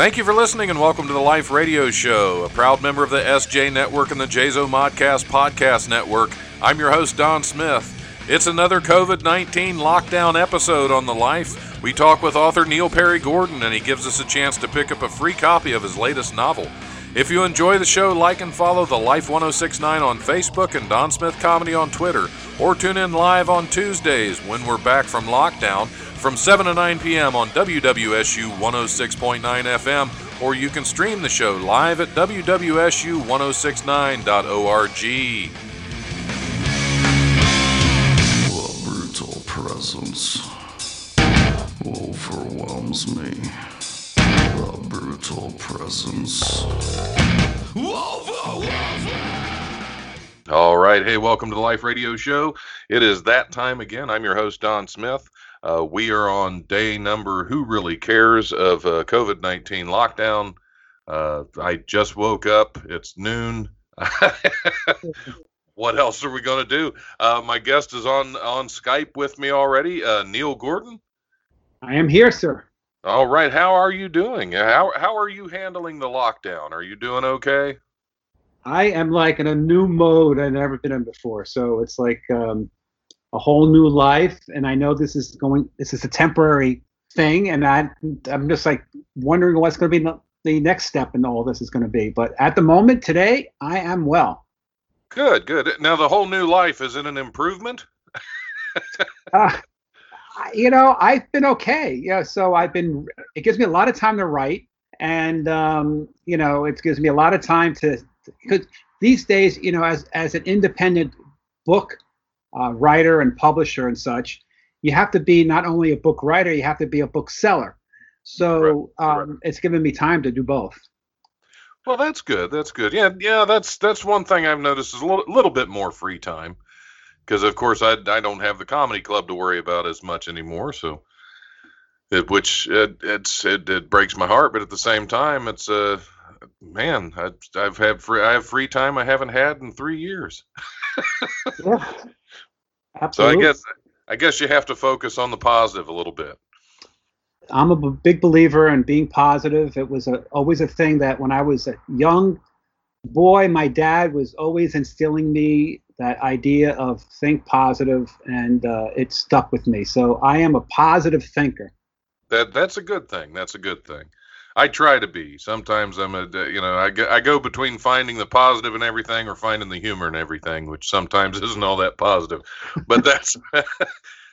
Thank you for listening and welcome to the Life Radio Show, a proud member of the SJ Network and the JZO Modcast Podcast Network. I'm your host, Don Smith. It's another COVID 19 lockdown episode on The Life. We talk with author Neil Perry Gordon, and he gives us a chance to pick up a free copy of his latest novel. If you enjoy the show, like and follow The Life 1069 on Facebook and Don Smith Comedy on Twitter, or tune in live on Tuesdays when we're back from lockdown from 7 to 9 p.m. on WWSU 106.9 FM, or you can stream the show live at WWSU1069.org. The brutal presence overwhelms me. The brutal presence. All right. Hey, welcome to the Life Radio Show. It is that time again. I'm your host, Don Smith. Uh, we are on day number, who really cares, of uh, COVID 19 lockdown. Uh, I just woke up. It's noon. what else are we going to do? Uh, my guest is on, on Skype with me already, uh, Neil Gordon. I am here, sir. All right. How are you doing? How, how are you handling the lockdown? Are you doing okay? I am like in a new mode I've never been in before. So it's like um, a whole new life, and I know this is going. This is a temporary thing, and I, I'm just like wondering what's going to be the, the next step in all this is going to be. But at the moment, today, I am well. Good, good. Now, the whole new life is it an improvement? uh, you know, I've been okay. Yeah, so I've been. It gives me a lot of time to write, and um, you know, it gives me a lot of time to because these days, you know, as as an independent book uh, writer and publisher and such, you have to be not only a book writer, you have to be a bookseller. So Right, um, it's given me time to do both. Well, that's good. That's good. Yeah, yeah. That's that's one thing I've noticed is a little, little bit more free time, because of course I I don't have the comedy club to worry about as much anymore. So, it, which it, it's it, it breaks my heart, but at the same time, it's uh man, I, I've had free I have free time I haven't had in three years. Yeah, absolutely. So. I guess I guess you have to focus on the positive a little bit. I'm a b- big believer in being positive. It was a, always a thing that when I was a young boy, my dad was always instilling me that idea of think positive, and uh, it stuck with me. So I am a positive thinker. That that's a good thing. That's a good thing. I try to be. Sometimes I'm a you know I go, I go between finding the positive in everything or finding the humor in everything, which sometimes isn't all that positive. But that's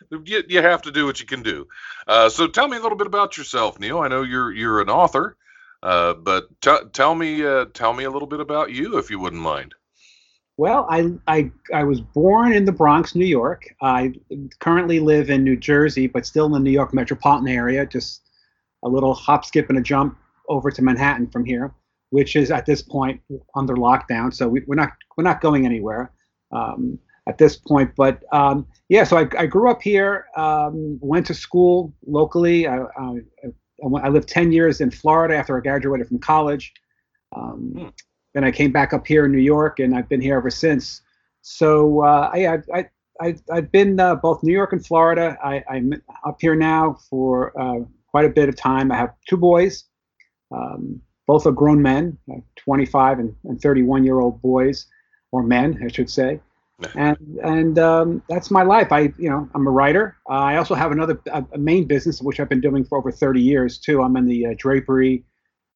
you, you have to do what you can do. Uh, so tell me a little bit about yourself, Neil. I know you're you're an author, uh, but t- tell me uh, tell me a little bit about you if you wouldn't mind. Well, I, I, I was born in the Bronx, New York. I currently live in New Jersey, but still in the New York metropolitan area, just a little hop, skip, and a jump over to Manhattan from here, which is at this point under lockdown. So we, we're not we're not going anywhere um, at this point. But um, yeah, so I, I grew up here, um, went to school locally. I, I, I I lived 10 years in Florida after I graduated from college. Um, Hmm. Then I came back up here in New York, and I've been here ever since. So uh, I, I, I, I've been uh, both New York and Florida. I, I'm up here now for uh, quite a bit of time. I have two boys. Um, both are grown men, uh, 25 and, and 31 year old boys, or men, I should say. And and um, that's my life. I you know I'm a writer. Uh, I also have another a, a main business which I've been doing for over 30 years too. I'm in the uh, drapery,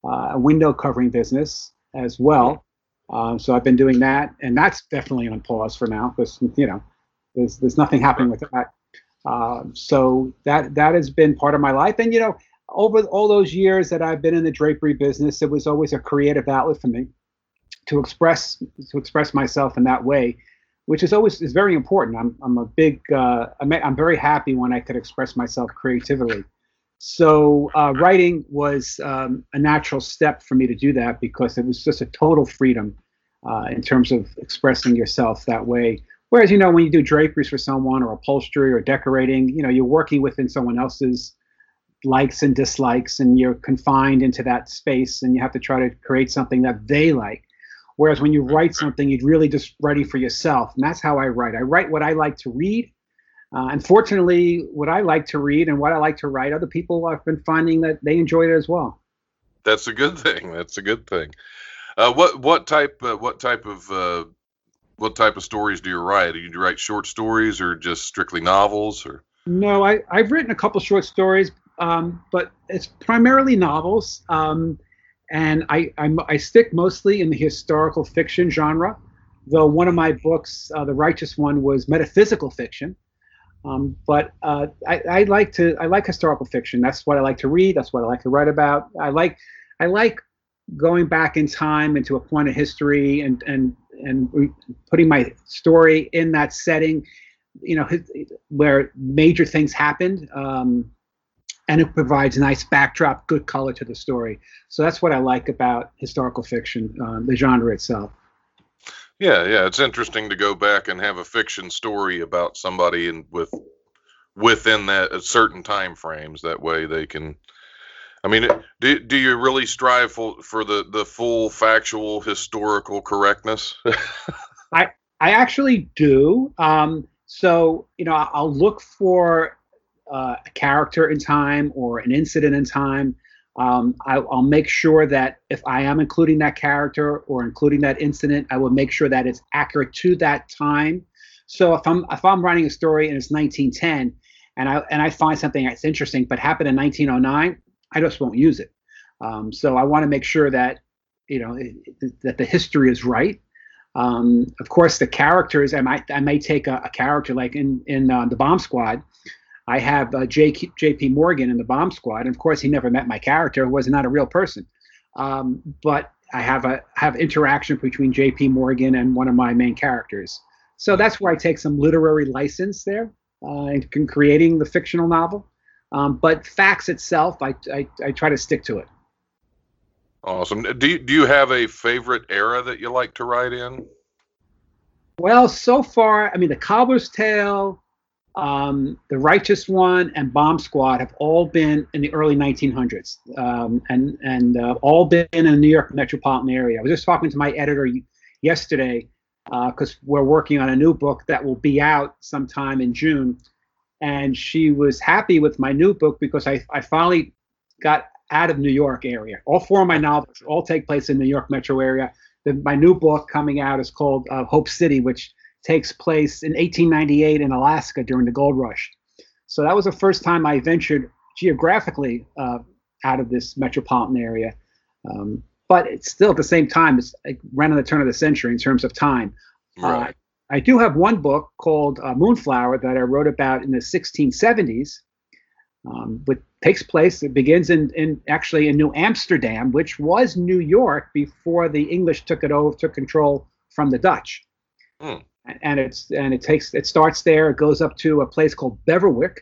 uh, window covering business as well. Um, so I've been doing that, and that's definitely on pause for now because you know there's there's nothing happening with that. Um, so that that has been part of my life, and you know over all those years that I've been in the drapery business, it was always a creative outlet for me to express to express myself in that way, which is always is very important. I'm I'm a big uh, I'm I'm very happy when I could express myself creatively. So uh, writing was um, a natural step for me to do that because it was just a total freedom uh, in terms of expressing yourself that way. Whereas you know when you do draperies for someone or upholstery or decorating, you know you're working within someone else's likes and dislikes and you're confined into that space and you have to try to create something that they like. Whereas when you write something you're really just writing for yourself. And that's how i write. I write what i like to read uh, unfortunately what i like to read and what i like to write other people i've been finding that they enjoy it as well That's a good thing. That's a good thing. Uh, what what type uh, what type of uh, what type of stories do you write? Do you write short stories or just strictly novels or? No, I, I've written a couple short stories, um, but it's primarily novels. Um, and I, I'm, i stick mostly in the historical fiction genre, though one of my books, uh, the righteous one, was metaphysical fiction. Um, but uh, I, I, like to I like historical fiction. That's what I like to read. That's what I like to write about. I like I like going back in time into a point of history and and and putting my story in that setting. You know, where major things happened. Um, and it provides a nice backdrop, good color to the story. So that's what I like about historical fiction, uh, the genre itself. Yeah, yeah, it's interesting to go back and have a fiction story about somebody and with within that uh, certain time frames. That way they can. I mean, do do you really strive for for the the full factual historical correctness? I I actually do. Um, so you know, I'll look for uh, a character in time or an incident in time, um, I, will make sure that if I am including that character or including that incident, I will make sure that it's accurate to that time. So if I'm if I'm writing a story and it's 1910, and I and I find something that's interesting but happened in 1909, I just won't use it. Um, so I want to make sure that you know it, that the history is right. Um, of course, the characters I might I may take a, a character like in in uh, the Bomb Squad. I have uh, J.P. Morgan in the bomb squad. And of course, he never met my character, was not a real person. Um, but I have a have interaction between J.P. Morgan and one of my main characters. So that's where I take some literary license there uh, in, in creating the fictional novel. Um, but facts itself, I, I, I try to stick to it. Awesome. Do you, do you have a favorite era that you like to write in? Well, so far, I mean, the Cobbler's Tale, um, the Righteous One and Bomb Squad have all been in the early 1900s, um, and and uh, all been in the New York metropolitan area. I was just talking to my editor yesterday because uh, we're working on a new book that will be out sometime in June, and she was happy with my new book because I I finally got out of New York area. All four of my novels all take place in New York metro area. The, my new book coming out is called uh, Hope City, which takes place in 1898 in Alaska during the gold rush. So that was the first time I ventured geographically uh, out of this metropolitan area. Um, but it's still at the same time, it's like right on the turn of the century in terms of time. Right. Uh, I do have one book called uh, Moonflower that I wrote about in the 1670s, um, but takes place. It begins in, in actually in New Amsterdam, which was New York before the English took it over, took control from the Dutch. Mm and it's and it takes it starts there. It goes up to a place called Beverwyck,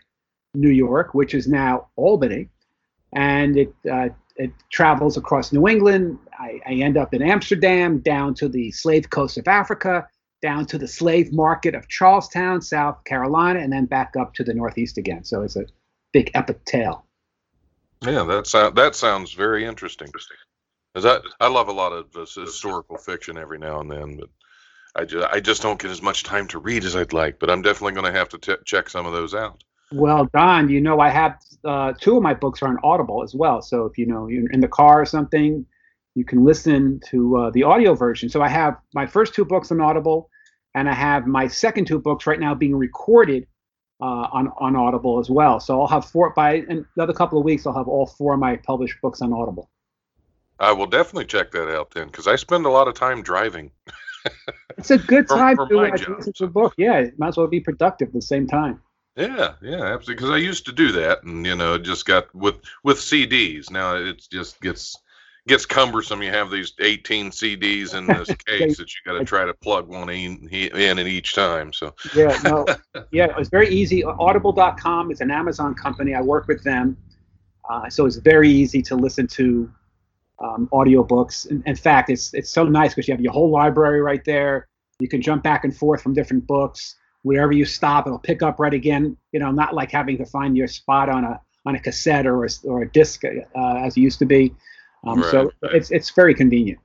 New York, which is now Albany, and it uh, it travels across New England. I, I end up in Amsterdam, down to the slave coast of Africa, down to the slave market of Charlestown, South Carolina, and then back up to the Northeast again. So it's a big epic tale. Yeah, that sounds that sounds very interesting. Because I I love a lot of historical fiction every now and then, but I just I just don't get as much time to read as I'd like, but I'm definitely going to have to t- check some of those out. Well, Don, you know I have uh, two of my books are on Audible as well. So if you know you're in the car or something, you can listen to uh, the audio version. So I have my first two books on Audible, and I have my second two books right now being recorded uh, on on Audible as well. So I'll have four by another couple of weeks. I'll have all four of my published books on Audible. I will definitely check that out then, because I spend a lot of time driving. it's a good time to uh, listen to a book. Yeah, might as well be productive at the same time. Yeah, yeah, absolutely. Because I used to do that, and you know, just got with with CDs. Now it just gets gets cumbersome. You have these 18 CDs in this case that you got to try to plug one in, in at each time. So yeah, no, yeah, it was very easy. Audible.com is an Amazon company. I work with them, uh, so it's very easy to listen to um, audiobooks. In, in fact, it's it's so nice because you have your whole library right there. You can jump back and forth from different books. Wherever you stop, it'll pick up right again. You know, not like having to find your spot on a on a cassette or a, or a disc uh, as it used to be. Um, right, so it's it's very convenient.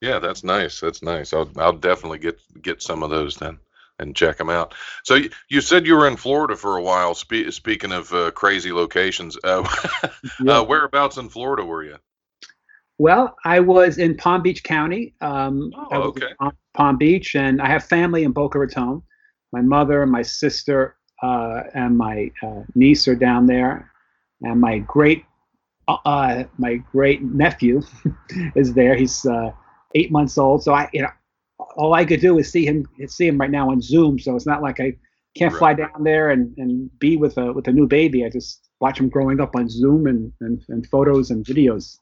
Yeah, that's nice. That's nice. I'll I'll definitely get get some of those then and check them out. So you, you said you were in Florida for a while. Spe- speaking of uh, crazy locations, uh, yeah. uh, whereabouts in Florida were you? Well, I was in Palm Beach County. Um, Oh, I was okay. in Palm- Beach, and I have family in Boca Raton. My mother, my sister, uh, and my uh, niece are down there, and my great uh, uh, my great nephew is there. He's uh, eight months old. So I, you know, all I could do is see him see him right now on Zoom. So it's not like I can't fly down there and, and be with a with a new baby. I just watch him growing up on Zoom and, and, and photos and videos.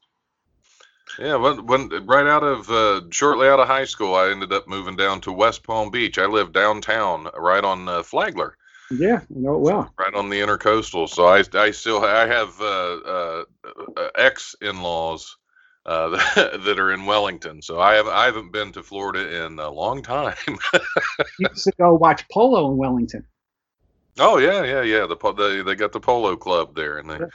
Yeah, when, when right out of uh, shortly out of high school, I ended up moving down to West Palm Beach. I live downtown, right on uh, Flagler, Yeah, I know it well. right on the intercoastal. So I, I still I have uh, uh, uh, ex in laws uh, that, are in Wellington. So I have I haven't been to Florida in a long time. used to go watch polo in Wellington. oh yeah, yeah, yeah. The they they got the polo club there, and they, Sure.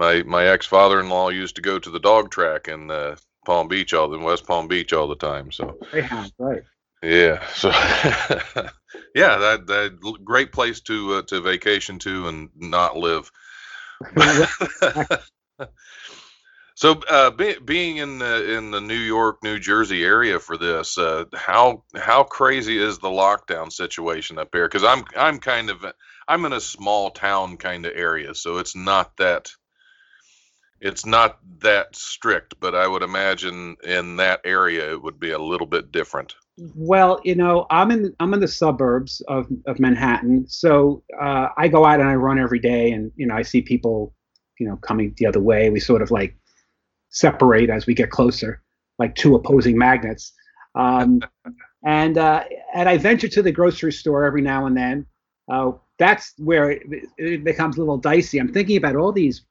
My my ex father in law used to go to the dog track in uh, Palm Beach all in West Palm Beach all the time. So. Greyhound, right? Yeah. So, yeah, that that great place to uh, to vacation to and not live. so, uh, be, being in the in the New York, New Jersey area for this, uh, how how crazy is the lockdown situation up there? Because I'm I'm kind of I'm in a small town kind of area, so it's not that it's not that strict. But I would imagine in that area it would be a little bit different. Well, you know, I'm in I'm in the suburbs of, of Manhattan, so uh, I go out and I run every day, and you know, I see people, you know, coming the other way. We sort of like separate as we get closer, like two opposing magnets. Um, and uh, and I venture to the grocery store every now and then. Uh, that's where it, it becomes a little dicey. I'm thinking about all these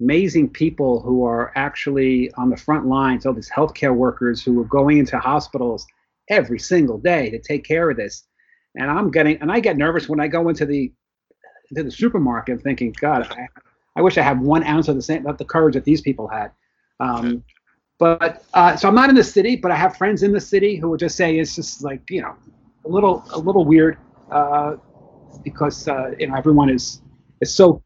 amazing people who are actually on the front lines, all these healthcare workers who are going into hospitals every single day to take care of this. And I'm getting, and I get nervous when I go into the into the supermarket, thinking, God, I, I wish I had one ounce of the same, the courage that these people had. Um, but uh, so I'm not in the city, but I have friends in the city who would just say it's just like you know a little a little weird uh, because uh, you know everyone is is so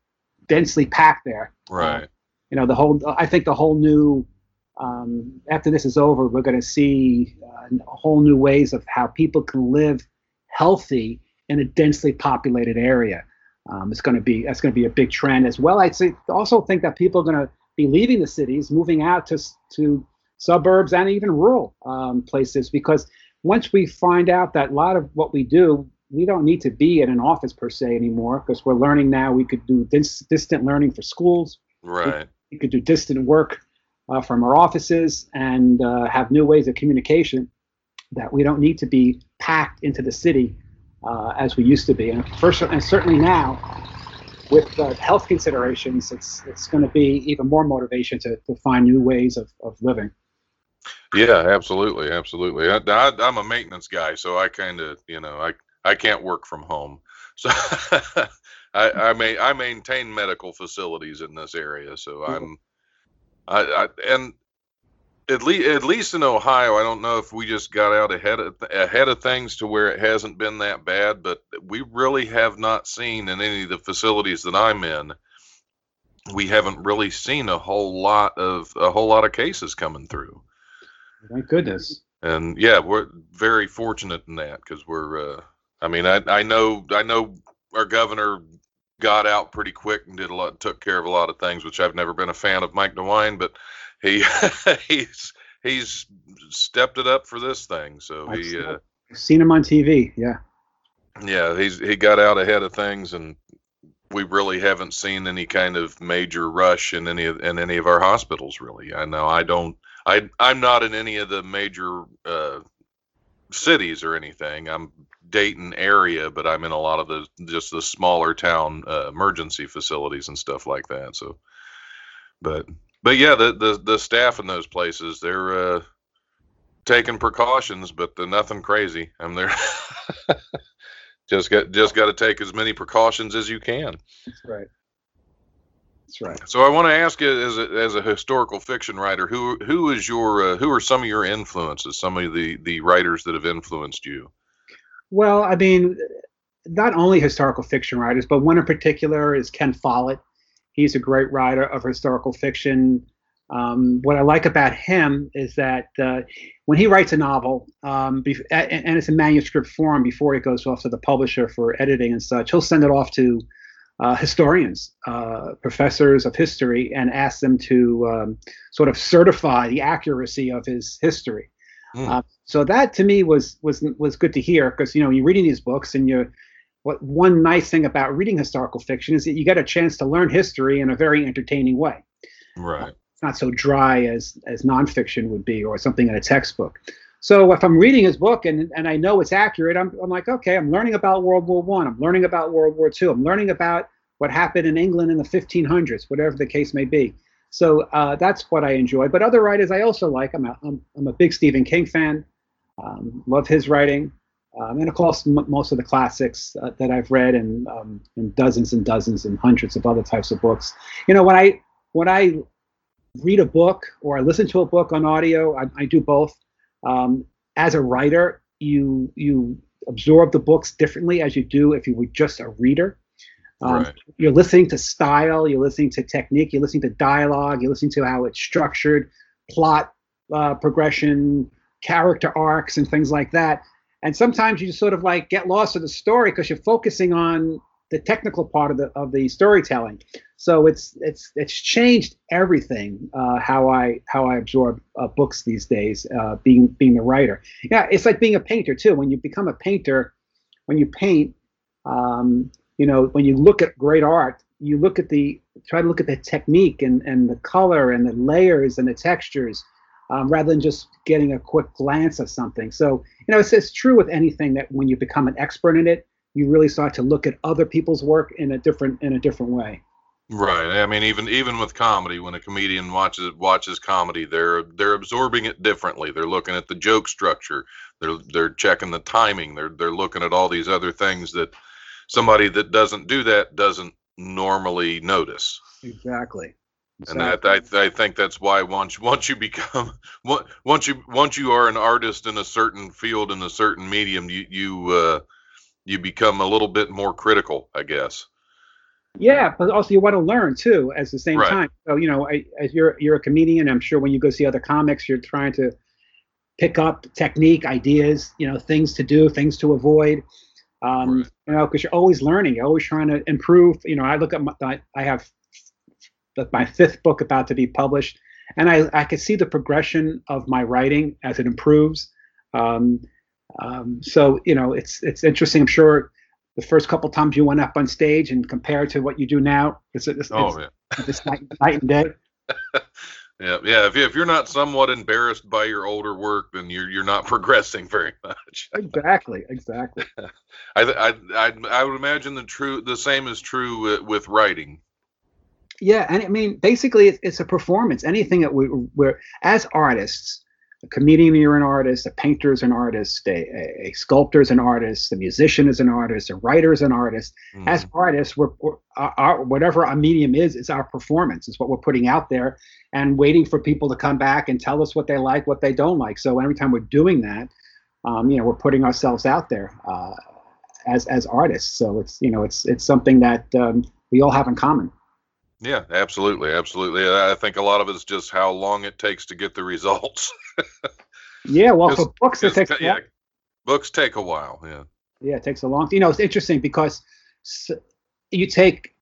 densely packed there. Right. You know the whole. I think the whole new um, after this is over, we're going to see uh, whole new ways of how people can live healthy in a densely populated area. Um, it's going to be that's going to be a big trend as well. Say also think that people are going to be leaving the cities, moving out to to suburbs and even rural um, places because once we find out that a lot of what we do, we don't need to be in an office per se anymore because we're learning now. We could do dis- distant learning for schools. Right. We could do distant work uh, from our offices and uh, have new ways of communication that we don't need to be packed into the city uh, as we used to be. And first, and certainly now, with uh, health considerations, it's it's going to be even more motivation to, to find new ways of, of living. Yeah, absolutely, absolutely. I, I, I'm a maintenance guy, so I kind of, you know, I I can't work from home, so I I may I maintain medical facilities in this area, so I'm I, I and at least at least in Ohio, I don't know if we just got out ahead of ahead of things to where it hasn't been that bad, but we really have not seen in any of the facilities that I'm in. We haven't really seen a whole lot of a whole lot of cases coming through. Thank goodness. and yeah, we're very fortunate in that because we're. Uh, I mean, I I know I know our governor got out pretty quick and did a lot, took care of a lot of things, which I've never been a fan of Mike DeWine, but he he's he's stepped it up for this thing. So he uh, seen him on TV. Yeah. yeah he's he got out ahead of things and. We really haven't seen any kind of major rush in any of in any of our hospitals. Really, I know I don't. I I'm not in any of the major uh, cities or anything. I'm Dayton area, but I'm in a lot of the just the smaller town uh, emergency facilities and stuff like that. So, but but yeah, the the the staff in those places they're uh, taking precautions, but they're nothing crazy. I mean, they're just got just got to take as many precautions as you can. That's right. That's right. So I want to ask you, as a, as a historical fiction writer, who who is your uh, who are some of your influences? Some of the the writers that have influenced you. Well, I mean, not only historical fiction writers, but one in particular is Ken Follett. He's a great writer of historical fiction. Um, what I like about him is that uh, when he writes a novel, um, and it's in manuscript form before it goes off to the publisher for editing and such, he'll send it off to uh, historians, uh, professors of history, and ask them to um, sort of certify the accuracy of his history. Mm. Uh, so that to me was was was good to hear because you know you're reading these books and you're what one nice thing about reading historical fiction is that you get a chance to learn history in a very entertaining way. Right. It's not so dry as as nonfiction would be or something in a textbook. So if I'm reading his book and, and I know it's accurate, I'm, I'm like, okay, I'm learning about World War One. I'm learning about World War Two. I'm learning about what happened in England in the 1500s, whatever the case may be. So uh, that's what I enjoy. But other writers I also like. I'm a, I'm, I'm a big Stephen King fan. Um, love his writing. Um, and of course, m- most of the classics uh, that I've read, and, um, and dozens and dozens and hundreds of other types of books. You know, when I when I read a book or I listen to a book on audio, I, I do both. Um, as a writer, you you absorb the books differently as you do if you were just a reader. Um, Right. You're listening to style, you're listening to technique, you're listening to dialogue, you're listening to how it's structured, plot uh, progression, character arcs, and things like that. And sometimes you just sort of like get lost in the story because you're focusing on the technical part of the of the storytelling. So it's it's it's changed everything uh, how I how I absorb uh, books these days. Uh, being being a writer, yeah, it's like being a painter too. When you become a painter, when you paint, um, you know, when you look at great art, you look at the try to look at the technique and and the color and the layers and the textures. Um, rather than just getting a quick glance of something. So, you know, it's, it's true with anything that when you become an expert in it, you really start to look at other people's work in a different in a different way. Right. I mean, even even with comedy, when a comedian watches watches comedy, they're they're absorbing it differently. They're looking at the joke structure. They're they're checking the timing. They're they're looking at all these other things that somebody that doesn't do that doesn't normally notice. Exactly. And that, I, I think that's why once once you become once you once you are an artist in a certain field in a certain medium, you you uh, you become a little bit more critical, I guess. Yeah, but also you want to learn too at the same Right. time. So you know, I, as you're you're a comedian, I'm sure when you go see other comics, you're trying to pick up technique, ideas, you know, things to do, things to avoid. Um, Right. You know, because you're always learning, you're always trying to improve. You know, I look at my, I, have my fifth book about to be published, and I I can see the progression of my writing as it improves. Um, um, so you know, it's it's interesting. I'm sure the first couple times you went up on stage and compared to what you do now, it's it's, Oh it's, yeah, it's night, night and day. yeah, yeah. If you, if you're not somewhat embarrassed by your older work, then you're you're not progressing very much. Exactly, exactly. I I I, I would imagine the true the same is true with, with writing. Yeah, and I mean, basically, it's, it's a performance. Anything that we, we're as artists, a comedian, you're an artist, a painter is an artist, a, a, sculptor is an artist, a musician is an artist, a writer is an artist. As Mhm. artists, we're, we're our, our, whatever our medium is, it's our performance. It's what we're putting out there, and waiting for people to come back and tell us what they like, what they don't like. So every time we're doing that, um, you know, we're putting ourselves out there uh, as as artists. So it's you know, it's it's something that um, we all have in common. Yeah, absolutely, absolutely. I think a lot of it's just how long it takes to get the results. Yeah, well, for books, it takes yeah, books take a while. Yeah. yeah, it takes a long. Time. You know, it's interesting because you take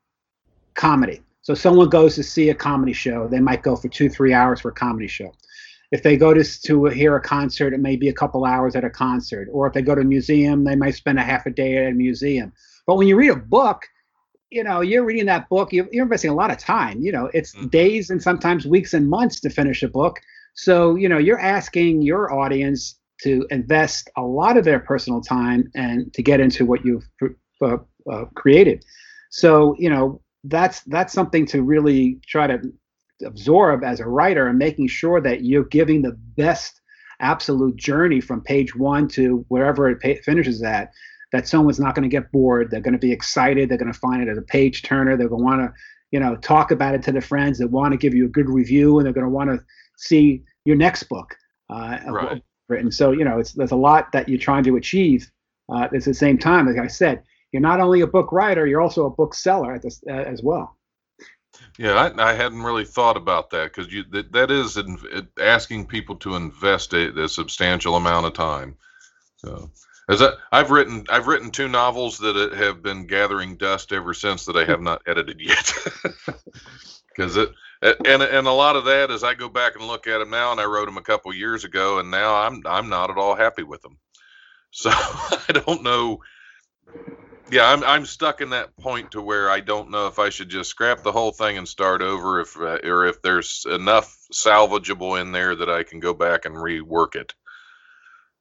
comedy. So someone goes to see a comedy show, they might go for two, three hours for a comedy show. If they go to to hear a concert, it may be a couple hours at a concert. Or if they go to a museum, they might spend a half a day at a museum. But when you read a book, you know, you're reading that book, you're, you're investing a lot of time. You know, it's Mhm. days and sometimes weeks and months to finish a book. So, you know, you're asking your audience to invest a lot of their personal time and to get into what you've uh, uh, created. So, you know, that's that's something to really try to absorb as a writer and making sure that you're giving the best absolute journey from page one to wherever it pa- finishes at that someone's not going to get bored. They're going to be excited. They're going to find it as a page turner. They're going to want to you know talk about it to their friends. They want to give you a good review and they're going to want to see your next book uh, Right. written. So you know it's there's a lot that you're trying to achieve uh, at the same time like i said you're not only a book writer you're also a book seller at this, uh, as well. Yeah, I, I hadn't really thought about that because you that, that is in, it, asking people to invest a, a substantial amount of time. So, as I, I've written, I've written two novels that uh, have been gathering dust ever since that I have not edited yet. Because it and and a lot of that is I go back and look at them now, and I wrote them a couple years ago, and now I'm I'm not at all happy with them. So I don't know yeah, I'm I'm stuck in that point to where I don't know if I should just scrap the whole thing and start over, if uh, or if there's enough salvageable in there that I can go back and rework it.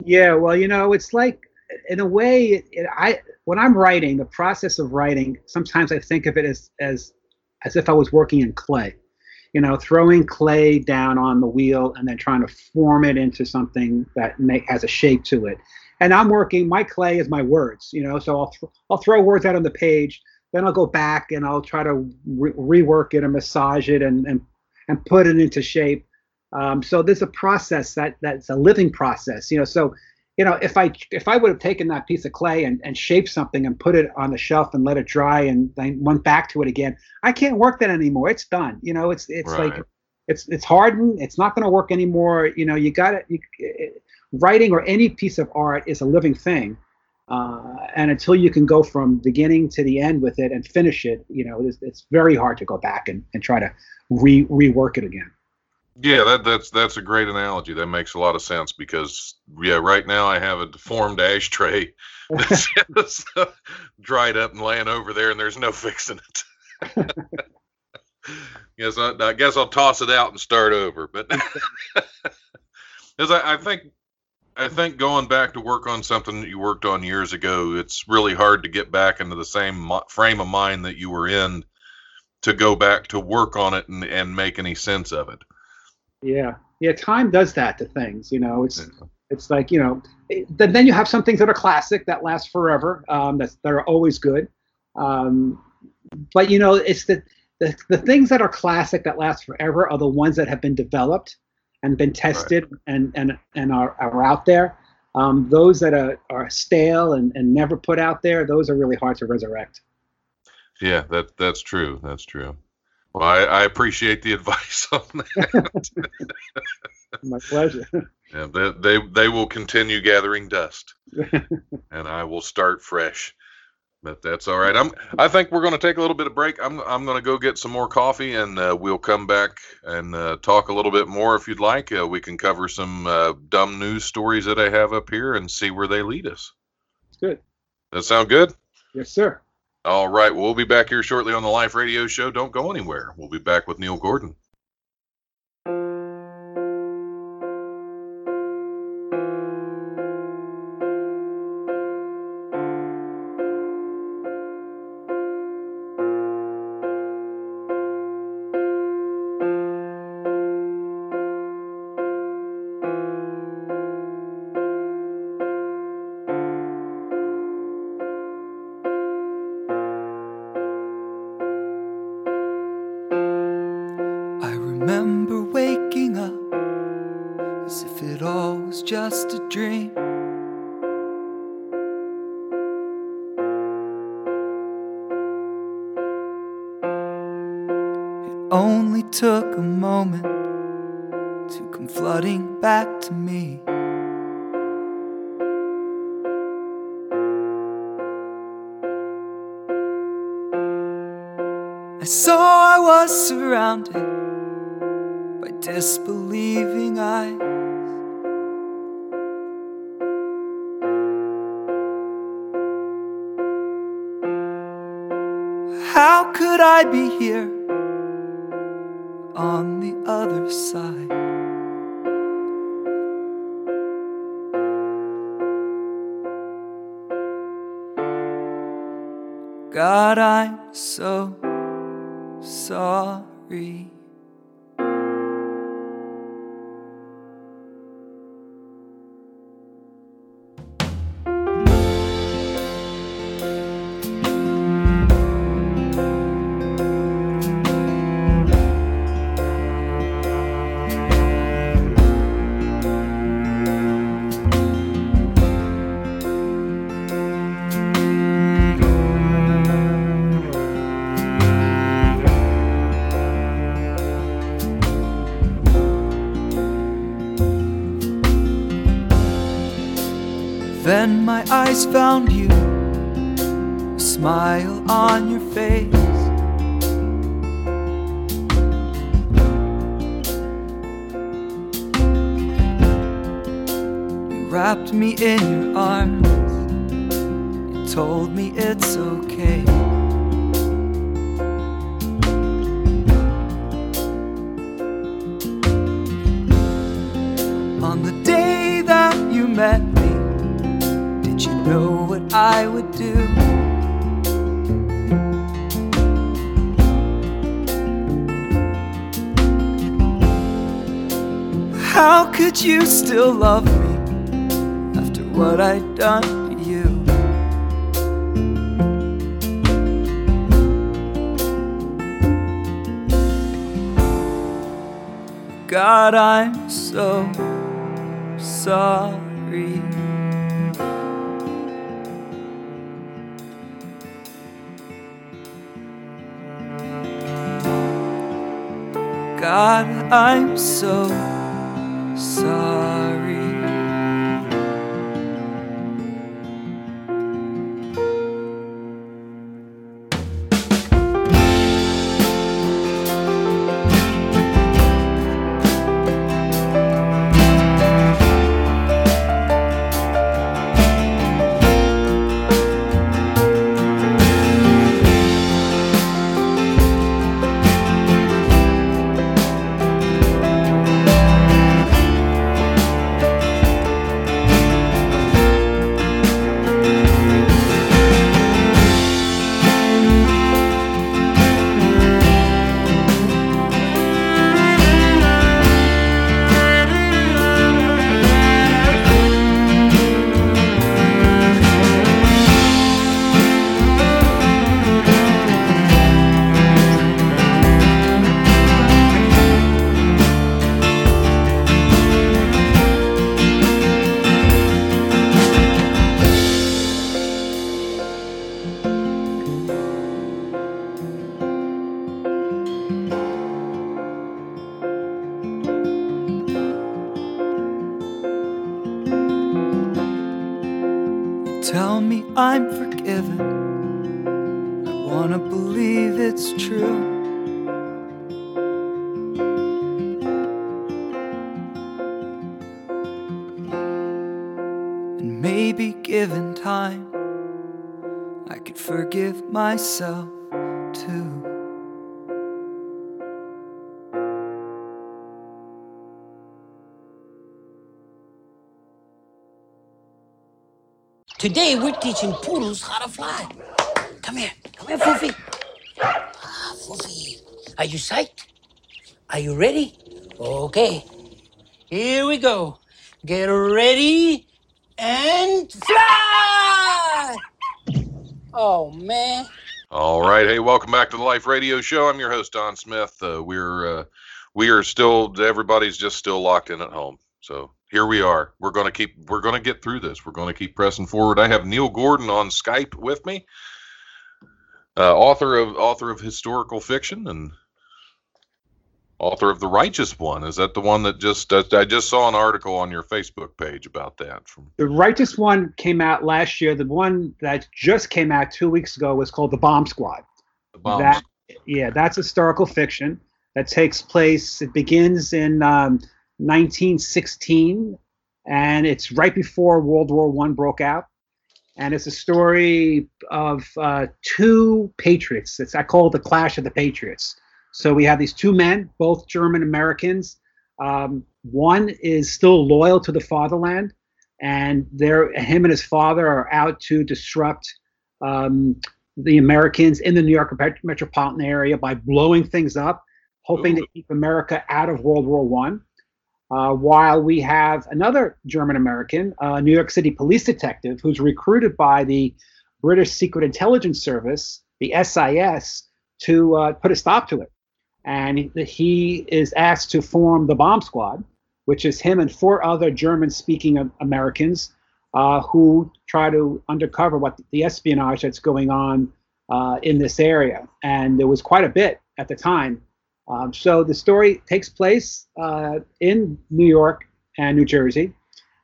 Yeah, well, you know, it's like in a way, it, it, I when I'm writing, the process of writing, sometimes I think of it as as as if I was working in clay. You know, throwing clay down on the wheel and then trying to form it into something that make, has a shape to it and I'm working. My clay is my words, you know. So I'll th- I'll throw words out on the page, then I'll go back and I'll try to re- rework it and massage it and and and put it into shape. Um, so there's a process that that's a living process, you know. So you know, if I if I would have taken that piece of clay and, and shaped something and put it on the shelf and let it dry and then went back to it again, I can't work that anymore. It's done. You know, it's it's right. like it's it's hardened. It's not going to work anymore. You know, you got it. it writing or any piece of art is a living thing. Uh, and until you can go from beginning to the end with it and finish it, you know, it's, it's very hard to go back and, and try to re rework it again. Yeah, that, that's that's a great analogy. That makes a lot of sense because yeah, right now I have a deformed ashtray that's just uh, dried up and laying over there, and there's no fixing it. yes, I, I, guess I'll toss it out and start over. But as I, I think I think going back to work on something that you worked on years ago, it's really hard to get back into the same frame of mind that you were in to go back to work on it and, and make any sense of it. Yeah, yeah. Time does that to things. You know, it's it's like you know. It, then you have some things that are classic that last forever. Um, that that are always good. Um, but you know, it's the, the the things that are classic that last forever are the ones that have been developed and been tested right. and, and, and are, are out there. Um, those that are, are stale and, and never put out there, those are really hard to resurrect. Yeah, that that's true. That's true. Well, I, I appreciate the advice on that. My pleasure. Yeah, they, they they will continue gathering dust, and I will start fresh but that's all right. I'm. I think we're going to take a little bit of break. I'm. I'm going to go get some more coffee, and uh, we'll come back and uh, talk a little bit more if you'd like. Uh, we can cover some uh, dumb news stories that I have up here and see where they lead us. Good. That sound good? Yes, sir. All right. Well, we'll be back here shortly on the Life Radio Show. Don't go anywhere. We'll be back with Neil Gordon. it took a moment to come flooding back to me. I saw I was surrounded by disbelieving eyes. How could I be here? God, I'm so sorry. My eyes found you, a smile on your face. You wrapped me in your arms, you told me it's okay. What I would do? How could you still love me after what I'd done to you? God, I'm so sorry. God, I'm so sorry. Today we're teaching poodles how to fly. Come here. Come here, Foofy. Ah, Foofy. Are you psyched? Are you ready? Okay. Here we go. Get ready and fly! Oh, man. All right, hey, welcome back to the Life Radio Show. I'm your host Don Smith. Uh, we're uh, we are still everybody's just still locked in at home. So here we are. We're gonna keep we're gonna get through this. We're gonna keep pressing forward. I have Neil Gordon on Skype with me, uh, author of author of historical fiction and author of the Righteous One. Is that the one that just I I just saw an article on your Facebook page about that from The Righteous One came out last year. The one that just came out two weeks ago was called The Bomb Squad. the bombs. That, yeah, that's historical fiction that takes place. It begins in um, 1916, and it's right before World War One broke out. And it's a story of uh, two patriots. It's I call it the Clash of the Patriots. So we have these two men, both German Americans. Um, one is still loyal to the fatherland, and they're him and his father are out to disrupt um, the Americans in the New York metropolitan area by blowing things up, hoping to keep America out of World War One. Uh, while we have another German American, uh, New York City police detective, who's recruited by the British Secret Intelligence Service, the SIS, to uh, put a stop to it. And he, is asked to form the bomb squad, which is him and four other German speaking Americans uh, who try to undercover what the espionage that's going on uh, in this area. And there was quite a bit at the time. Um, so the story takes place uh, in New York and New Jersey,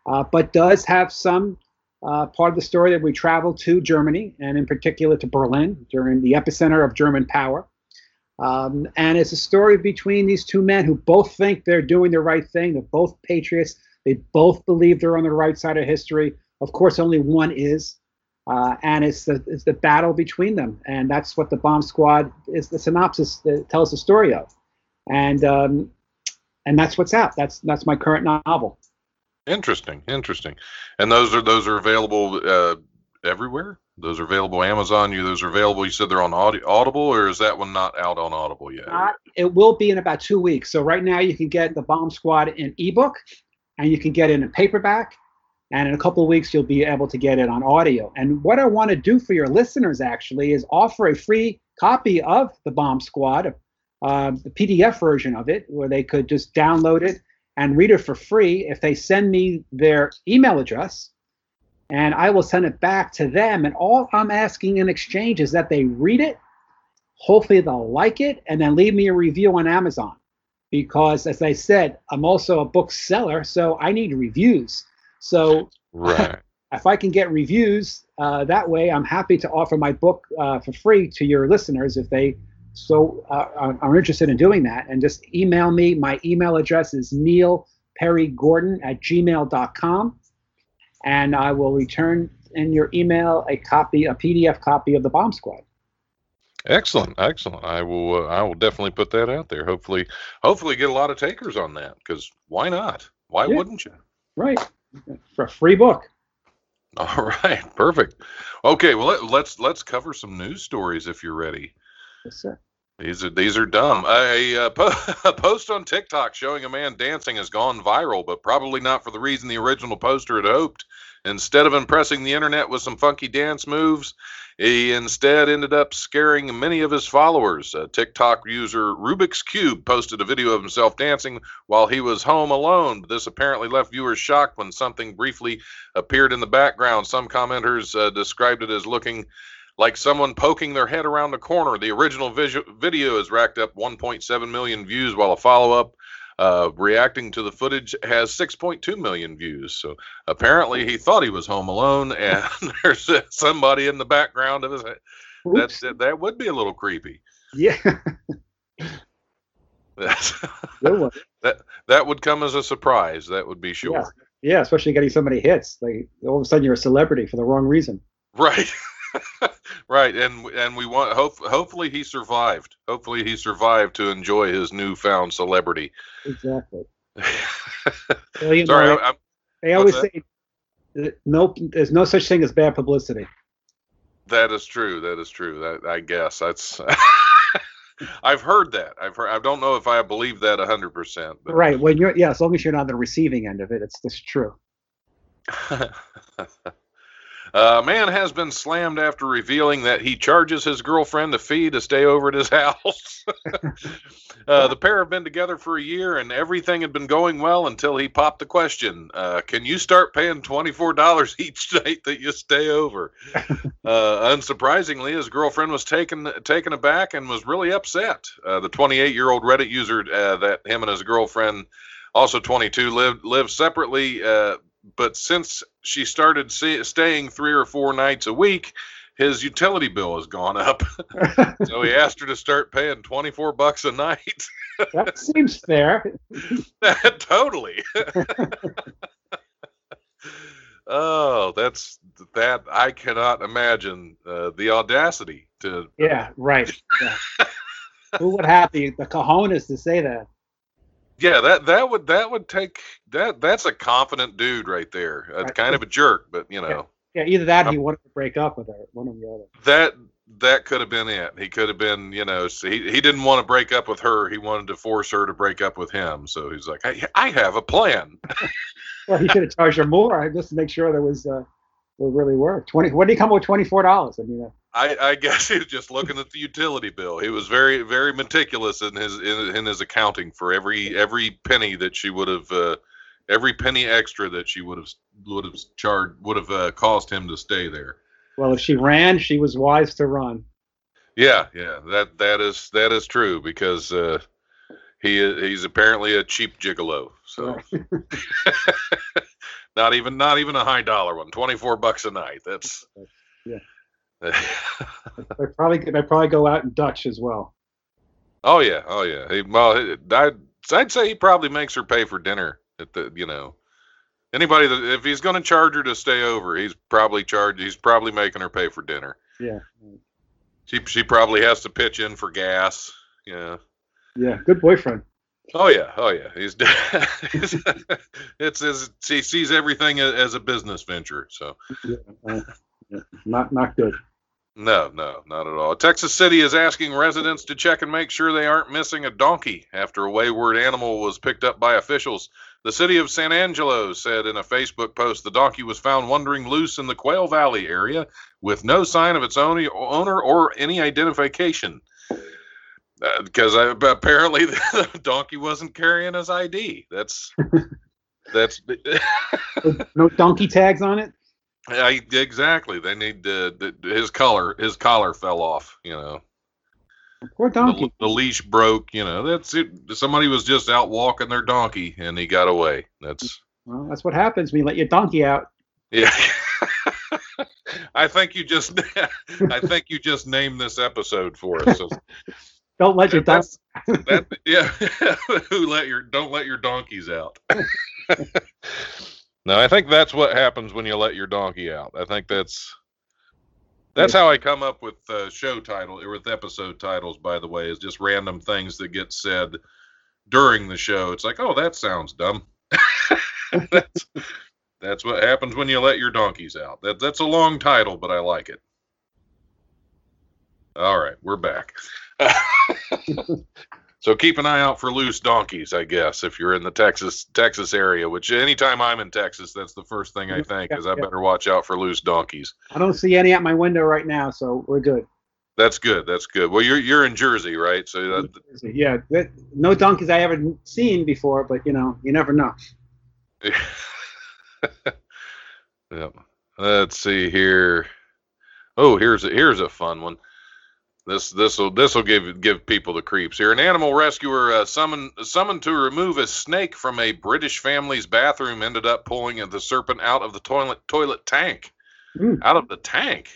uh, but does have some uh, part of the story that we travel to Germany and in particular to Berlin during the epicenter of German power. Um, and it's a story between these two men who both think they're doing the right thing. They're both patriots. They both believe they're on the right side of history. Of course, only one is. Uh, and it's the, it's the battle between them. And that's what the bomb squad is the synopsis that tells the story of. And um, and that's what's out. That's that's my current novel. Interesting, interesting. And those are those are available uh, everywhere. Those are available Amazon. You those are available. You said they're on Audible, or is that one not out on Audible yet? Uh, it will be in about two weeks. So right now you can get the Bomb Squad in ebook, and you can get it in paperback, and in a couple of weeks you'll be able to get it on audio. And what I want to do for your listeners actually is offer a free copy of the Bomb Squad, uh, the PDF version of it, where they could just download it and read it for free if they send me their email address and I will send it back to them. And all I'm asking in exchange is that they read it, hopefully they'll like it, and then leave me a review on Amazon. Because as I said, I'm also a bookseller, so I need reviews. So right. if I can get reviews uh, that way, I'm happy to offer my book uh, for free to your listeners if they so uh, are interested in doing that. And just email me. My email address is Neil Perry Gordon at gmail.com and I will return in your email a copy, a PDF copy of the Bomb Squad. Excellent, excellent. I will, uh, I will definitely put that out there. Hopefully, hopefully get a lot of takers on that because why not? Why yeah. wouldn't you? Right, for a free book. All right, perfect. Okay, well let, let's let's cover some news stories if you're ready. Yes, sir. These are these are dumb. Uh, a, a, a, post on TikTok showing a man dancing has gone viral, but probably not for the reason the original poster had hoped. Instead of impressing the internet with some funky dance moves, he instead ended up scaring many of his followers. A TikTok user Rubik's Cube posted a video of himself dancing while he was home alone. This apparently left viewers shocked when something briefly appeared in the background. Some commenters uh, described it as looking like someone poking their head around the corner. The original video has racked up 1.7 million views, while a follow up uh, reacting to the footage has 6.2 million views. So apparently he thought he was home alone, and there's somebody in the background of his head. That's, that, that would be a little creepy. Yeah. that that would come as a surprise. That would be sure. Yeah, yeah especially getting so many hits. Like all of a sudden you're a celebrity for the wrong reason. Right. right, and and we want hope. Hopefully, he survived. Hopefully, he survived to enjoy his newfound celebrity. Exactly. well, you Sorry, know, I, they always say uh, no. There's no such thing as bad publicity. That is true. That is true. That I guess that's. I've heard that. I've heard. I don't know if I believe that hundred percent. Right. When you're yeah, as long as you're not on the receiving end of it, it's just true. A man has been slammed after revealing that he charges his girlfriend a fee to stay over at his house. uh, the pair have been together for a year, and everything had been going well until he popped the question: uh, "Can you start paying twenty-four dollars each night that you stay over?" uh, unsurprisingly, his girlfriend was taken taken aback and was really upset. Uh, the 28-year-old Reddit user uh, that him and his girlfriend also 22 lived, live separately uh, but since she started see, staying three or four nights a week, his utility bill has gone up. so he asked her to start paying 24 bucks a night. that seems fair. totally. oh, that's that. I cannot imagine uh, the audacity to. Yeah, right. Yeah. Who would have the, the cojones to say that? Yeah, that that would that would take that that's a confident dude right there. Right. Kind of a jerk, but you know. Yeah, yeah either that or he wanted to break up with her, one or the other. That that could have been it. He could have been, you know, he he didn't want to break up with her. He wanted to force her to break up with him. So he's like, I, I have a plan. well, he should have charged her more just to make sure there was uh, it really worked. Twenty. What did he come with? Twenty four dollars. I mean. Uh, I, I guess he was just looking at the utility bill. He was very very meticulous in his in, in his accounting for every every penny that she would have uh, every penny extra that she would have would have charged would have uh, cost him to stay there. Well, if she ran, she was wise to run. Yeah, yeah, that that is that is true because uh, he he's apparently a cheap gigolo. So, Not even not even a high dollar one. Twenty four bucks a night. That's Yeah. They probably they probably go out in Dutch as well. oh yeah, oh yeah. He, well, I'd I'd say he probably makes her pay for dinner at the you know. Anybody that if he's going to charge her to stay over, he's probably charged. He's probably making her pay for dinner. Yeah. She she probably has to pitch in for gas. Yeah. Yeah. Good boyfriend. Oh yeah, oh yeah. He's, it's his, he sees everything as a business venture. So Yeah. uh, yeah. Not not good. no, no, not at all. Texas City is asking residents to check and make sure they aren't missing a donkey after a wayward animal was picked up by officials. The city of San Angelo said in a Facebook post the donkey was found wandering loose in the Quail Valley area with no sign of its own owner or any identification. Uh, because apparently the donkey wasn't carrying his ID. That's that's No donkey tags on it. I, exactly. They need the, his collar. His collar fell off. You know, Poor the, donkey. the leash broke. You know, that's it. Somebody was just out walking their donkey and he got away. That's Well, that's what happens when you let your donkey out. yeah. I think you just. I think you just named this episode for us. Don't let your donkey. that's that. Yeah. Who let your don't let your donkeys out. no, I think that's what happens when you let your donkey out. I think that's that's how I come up with uh, show title or with episode titles. By the way, is just random things that get said during the show. It's like, oh, that sounds dumb. that's that's what happens when you let your donkeys out. That that's a long title, but I like it. All right, we're back. so keep an eye out for loose donkeys, I guess, if you're in the Texas Texas area. Which anytime I'm in Texas, that's the first thing I think is I Yeah. better watch out for loose donkeys. I don't see any at my window right now, so we're good. That's good. That's good. Well, you're you're in Jersey, right? So that, Yeah. that- No donkeys I ever seen before, but you know, you never know. yeah. Let's see here. Oh, here's a here's a fun one. This this will this will give give people the creeps here. An animal rescuer uh, summoned summoned to remove a snake from a British family's bathroom ended up pulling the serpent out of the toilet toilet tank. Hmm. Out of the tank.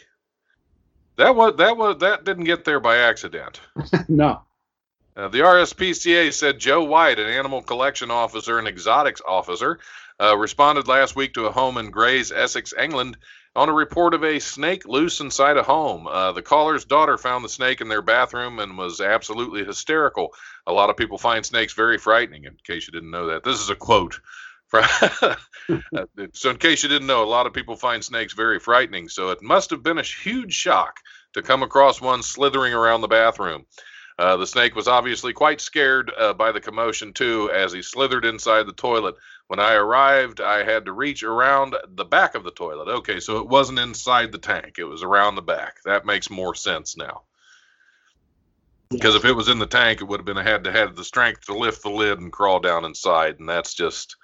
That was that was that didn't get there by accident. no. Uh, the RSPCA said Joe White, an animal collection officer and exotics officer, uh, responded last week to a home in Grays, Essex, England, on a report of a snake loose inside a home. Uh, the caller's daughter found the snake in their bathroom and was absolutely hysterical. A lot of people find snakes very frightening, in case you didn't know that. This is a quote. Uh, so, in case you didn't know, a lot of people find snakes very frightening. So, it must have been a huge shock to come across one slithering around the bathroom. Uh, the snake was obviously quite scared uh, by the commotion, too, as he slithered inside the toilet. When I arrived, I had to reach around the back of the toilet. Okay, so it wasn't inside the tank, it was around the back. That makes more sense now. Because if it was in the tank, it would have been had to have the strength to lift the lid and crawl down inside, and that's just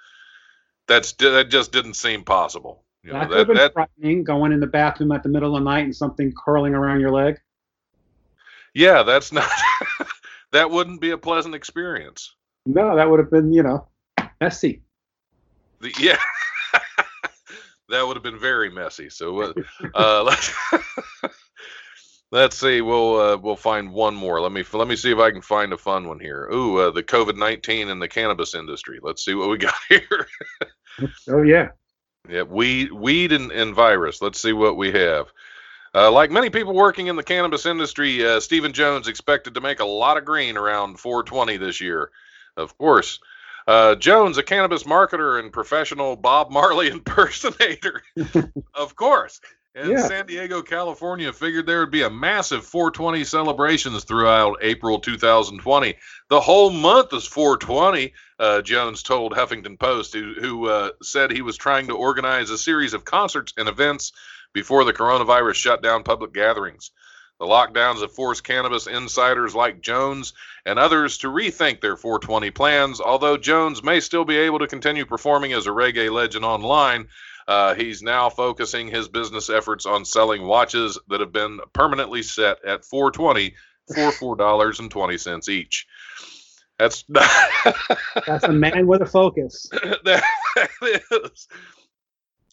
that's that just didn't seem possible. You know, that could that, have been that frightening, going in the bathroom at the middle of the night and something curling around your leg. yeah, that's not that wouldn't be a pleasant experience. No, that would have been, you know, messy. The, yeah, that would have been very messy. So uh, uh, let's let's see. We'll uh, we'll find one more. Let me let me see if I can find a fun one here. Ooh, uh, the COVID nineteen and the cannabis industry. Let's see what we got here. Oh yeah. yeah, weed weed and, and virus. Let's see what we have. Uh, like many people working in the cannabis industry, uh, Stephen Jones expected to make a lot of green around 420 this year. Of course. Uh, Jones, a cannabis marketer and professional Bob Marley impersonator. of course. And Yeah. San Diego, California figured there would be a massive 420 celebrations throughout April 2020. The whole month is 420, uh, Jones told Huffington Post, who, who uh, said he was trying to organize a series of concerts and events before the coronavirus shut down public gatherings. The lockdowns have forced cannabis insiders like Jones and others to rethink their 420 plans. Although Jones may still be able to continue performing as a reggae legend online, uh, he's now focusing his business efforts on selling watches that have been permanently set at 420 for four dollars and twenty cents each. That's That's a man with a focus. that is.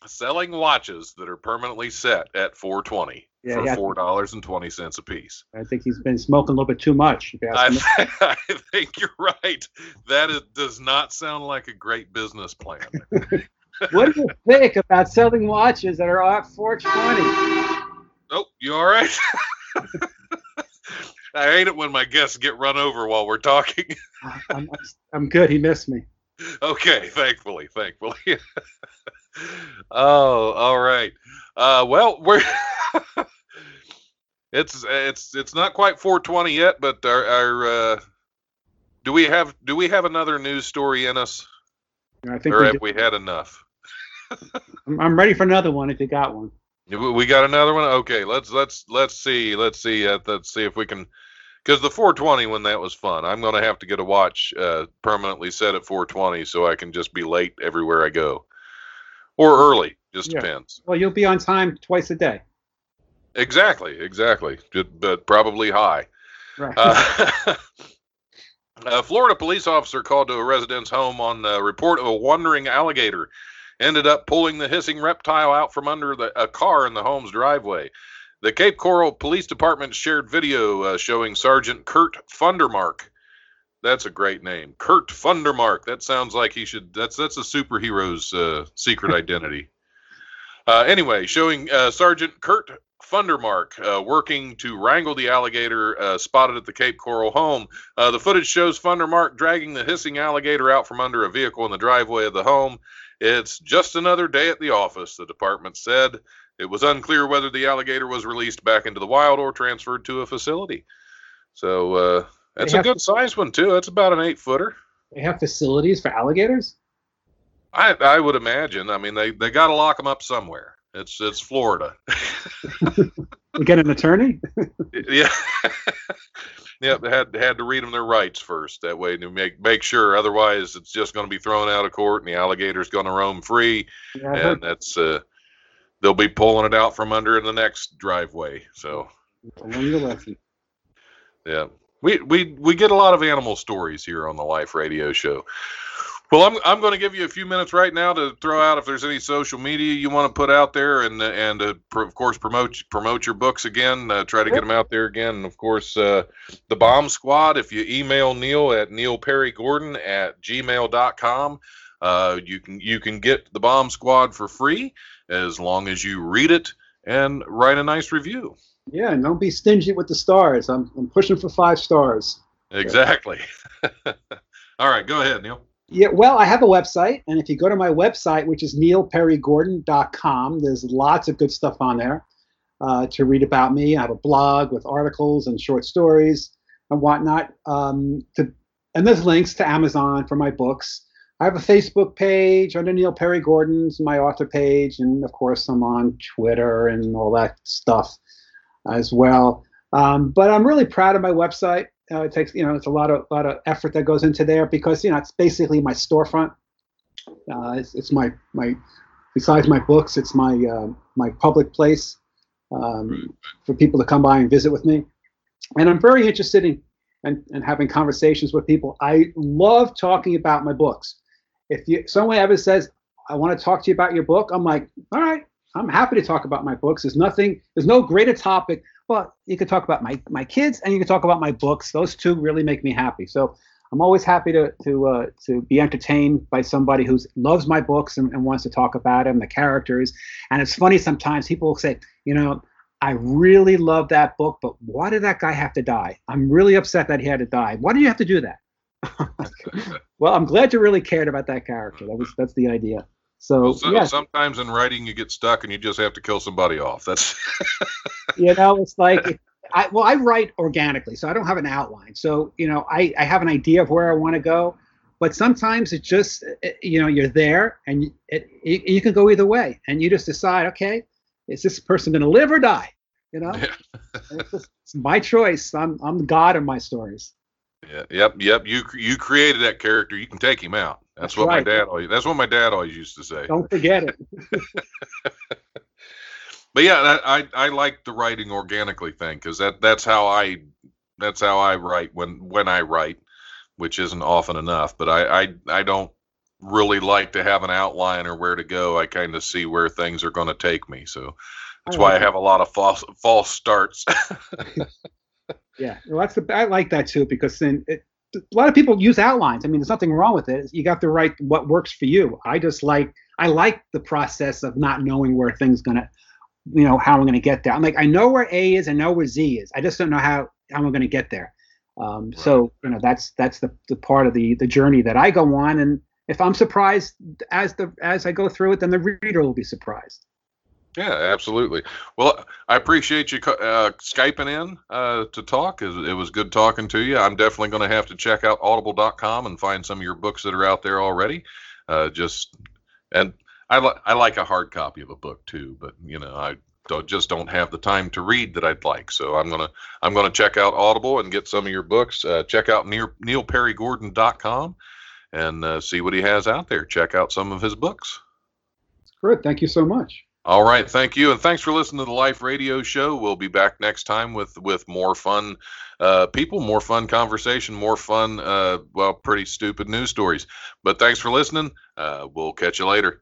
selling watches that are permanently set at 420 Yeah, for yeah. four dollars and twenty cents a piece. I think he's been smoking a little bit too much. if you ask I, me. I think you're right. That is, does not sound like a great business plan. what do you think about selling watches that are at 420? Nope, you all right? I hate it when my guests get run over while we're talking. I'm, I'm good. He missed me. okay, thankfully, thankfully. oh, all right. Uh, well, we're it's it's it's not quite 420 yet, but our, our uh, do we have do we have another news story in us, I think or we have do. we had enough? I'm, ready for another one if you got one. We we got another one. Okay, let's let's let's see let's see uh, let's see if we can. Because the 420 when that was fun, I'm gonna have to get a watch uh, permanently set at 420 so I can just be late everywhere I go, or early. Just Yeah. depends. Well, you'll be on time twice a day. Exactly, exactly. But probably high. Right. Uh, a Florida police officer called to a resident's home on the report of a wandering alligator. Ended up pulling the hissing reptile out from under the, a car in the home's driveway. The Cape Coral Police Department shared video uh, showing Sergeant Kurt Fundermark. That's a great name, Kurt Fundermark. That sounds like he should. That's that's a superhero's uh, secret identity. Uh, anyway, showing uh, Sergeant Kurt Fundermark uh, working to wrangle the alligator uh, spotted at the Cape Coral home. Uh, the footage shows Fundermark dragging the hissing alligator out from under a vehicle in the driveway of the home. It's just another day at the office, the department said. It was unclear whether the alligator was released back into the wild or transferred to a facility. So uh, that's a have- good size one too. That's about an eight footer. they have facilities for alligators. I I would imagine. I mean, they they got to lock them up somewhere. It's it's Florida. Get an attorney. yeah. Yep, they had had to read them their rights first. That way to make make sure. Otherwise, it's just going to be thrown out of court, and the alligator's going to roam free, Yeah, I heard and that's uh, they'll be pulling it out from under in the next driveway. So that. Learn your lesson. yeah, we we we get a lot of animal stories here on the Life Radio Show. Well, I'm I'm going to give you a few minutes right now to throw out if there's any social media you want to put out there, and and uh, pr- of course promote promote your books again. Uh, try to get them out there again. And of course, uh, the Bomb Squad. If you email Neil at neilperrygordon at gmail.com, uh, you can you can get the Bomb Squad for free as long as you read it and write a nice review. Yeah, and don't be stingy with the stars. I'm, I'm pushing for five stars. Exactly. All right, go ahead, Neil. Yeah, well, I have a website, and if you go to my website, which is neilperrygordon.com, there's lots of good stuff on there uh, to read about me. I have a blog with articles and short stories and whatnot. Um, to, and there's links to Amazon for my books. I have a Facebook page under Neil Perry Gordon's my author page, and of course I'm on Twitter and all that stuff as well. Um, but I'm really proud of my website. Uh, it takes you know it's a lot of lot of effort that goes into there because you know it's basically my storefront. Uh, it's, it's my my besides my books, it's my uh, my public place um, for people to come by and visit with me. And I'm very interested in and, and having conversations with people. I love talking about my books. If you someone ever says I want to talk to you about your book, I'm like, all right, I'm happy to talk about my books. There's nothing, there's no greater topic. Well, you can talk about my my kids and you can talk about my books. Those two really make me happy. So I'm always happy to to uh, to be entertained by somebody who loves my books and, and wants to talk about them, the characters. And it's funny sometimes people will say, you know, I really love that book, but why did that guy have to die? I'm really upset that he had to die. Why do you have to do that? well, I'm glad you really cared about that character. That was that's the idea. So, Well, so, yeah, sometimes in writing you get stuck and you just have to kill somebody off. That's you know, it's like I well, I write organically, so I don't have an outline. So you know, I I have an idea of where I want to go, but sometimes it just it- you know you're there and it, it you can go either way, and you just decide, okay, is this person going to live or die? You know, it's, just, it's my choice. I'm I'm the god of my stories. Yeah, yep, yep. You you created that character. You can take him out. That's, That's what right. my dad always. That's what my dad always used to say. Don't forget it. But yeah, I I like the writing organically thing because that that's how I that's how I write when when I write, which isn't often enough. But I I I don't really like to have an outline or where to go. I kind of see where things are going to take me. So that's why I have a lot of false false starts. yeah, well, that's the I like that too because then it, a lot of people use outlines. I mean, there's nothing wrong with it. You got to write what works for you. I just like I like the process of not knowing where things gonna, you know, how I'm gonna get there. I'm like I know where A is, I know where Z is. I just don't know how how I'm gonna get there. Um, right. So you know that's that's the the part of the the journey that I go on, and if I'm surprised as the as I go through it, then the reader will be surprised. Yeah, absolutely. Well, I appreciate you uh, skyping in uh, to talk. It was good talking to you. I'm definitely going to have to check out audible.com and find some of your books that are out there already. Uh, just and I, li- I like a hard copy of a book too, but you know I don't, just don't have the time to read that I'd like. So I'm gonna I'm gonna check out Audible and get some of your books. Uh, check out Neil, NeilPerryGordon.com and uh, see what he has out there. Check out some of his books. Good. Thank you so much. All right, thank you, and thanks for listening to the Life Radio Show. We'll be back next time with with more fun uh, people, more fun conversation, more fun, uh, well, pretty stupid news stories. But thanks for listening. Uh, we'll catch you later.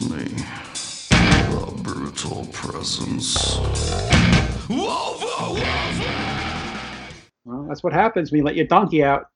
me. The brutal presence Well, that's what happens when you let your donkey out.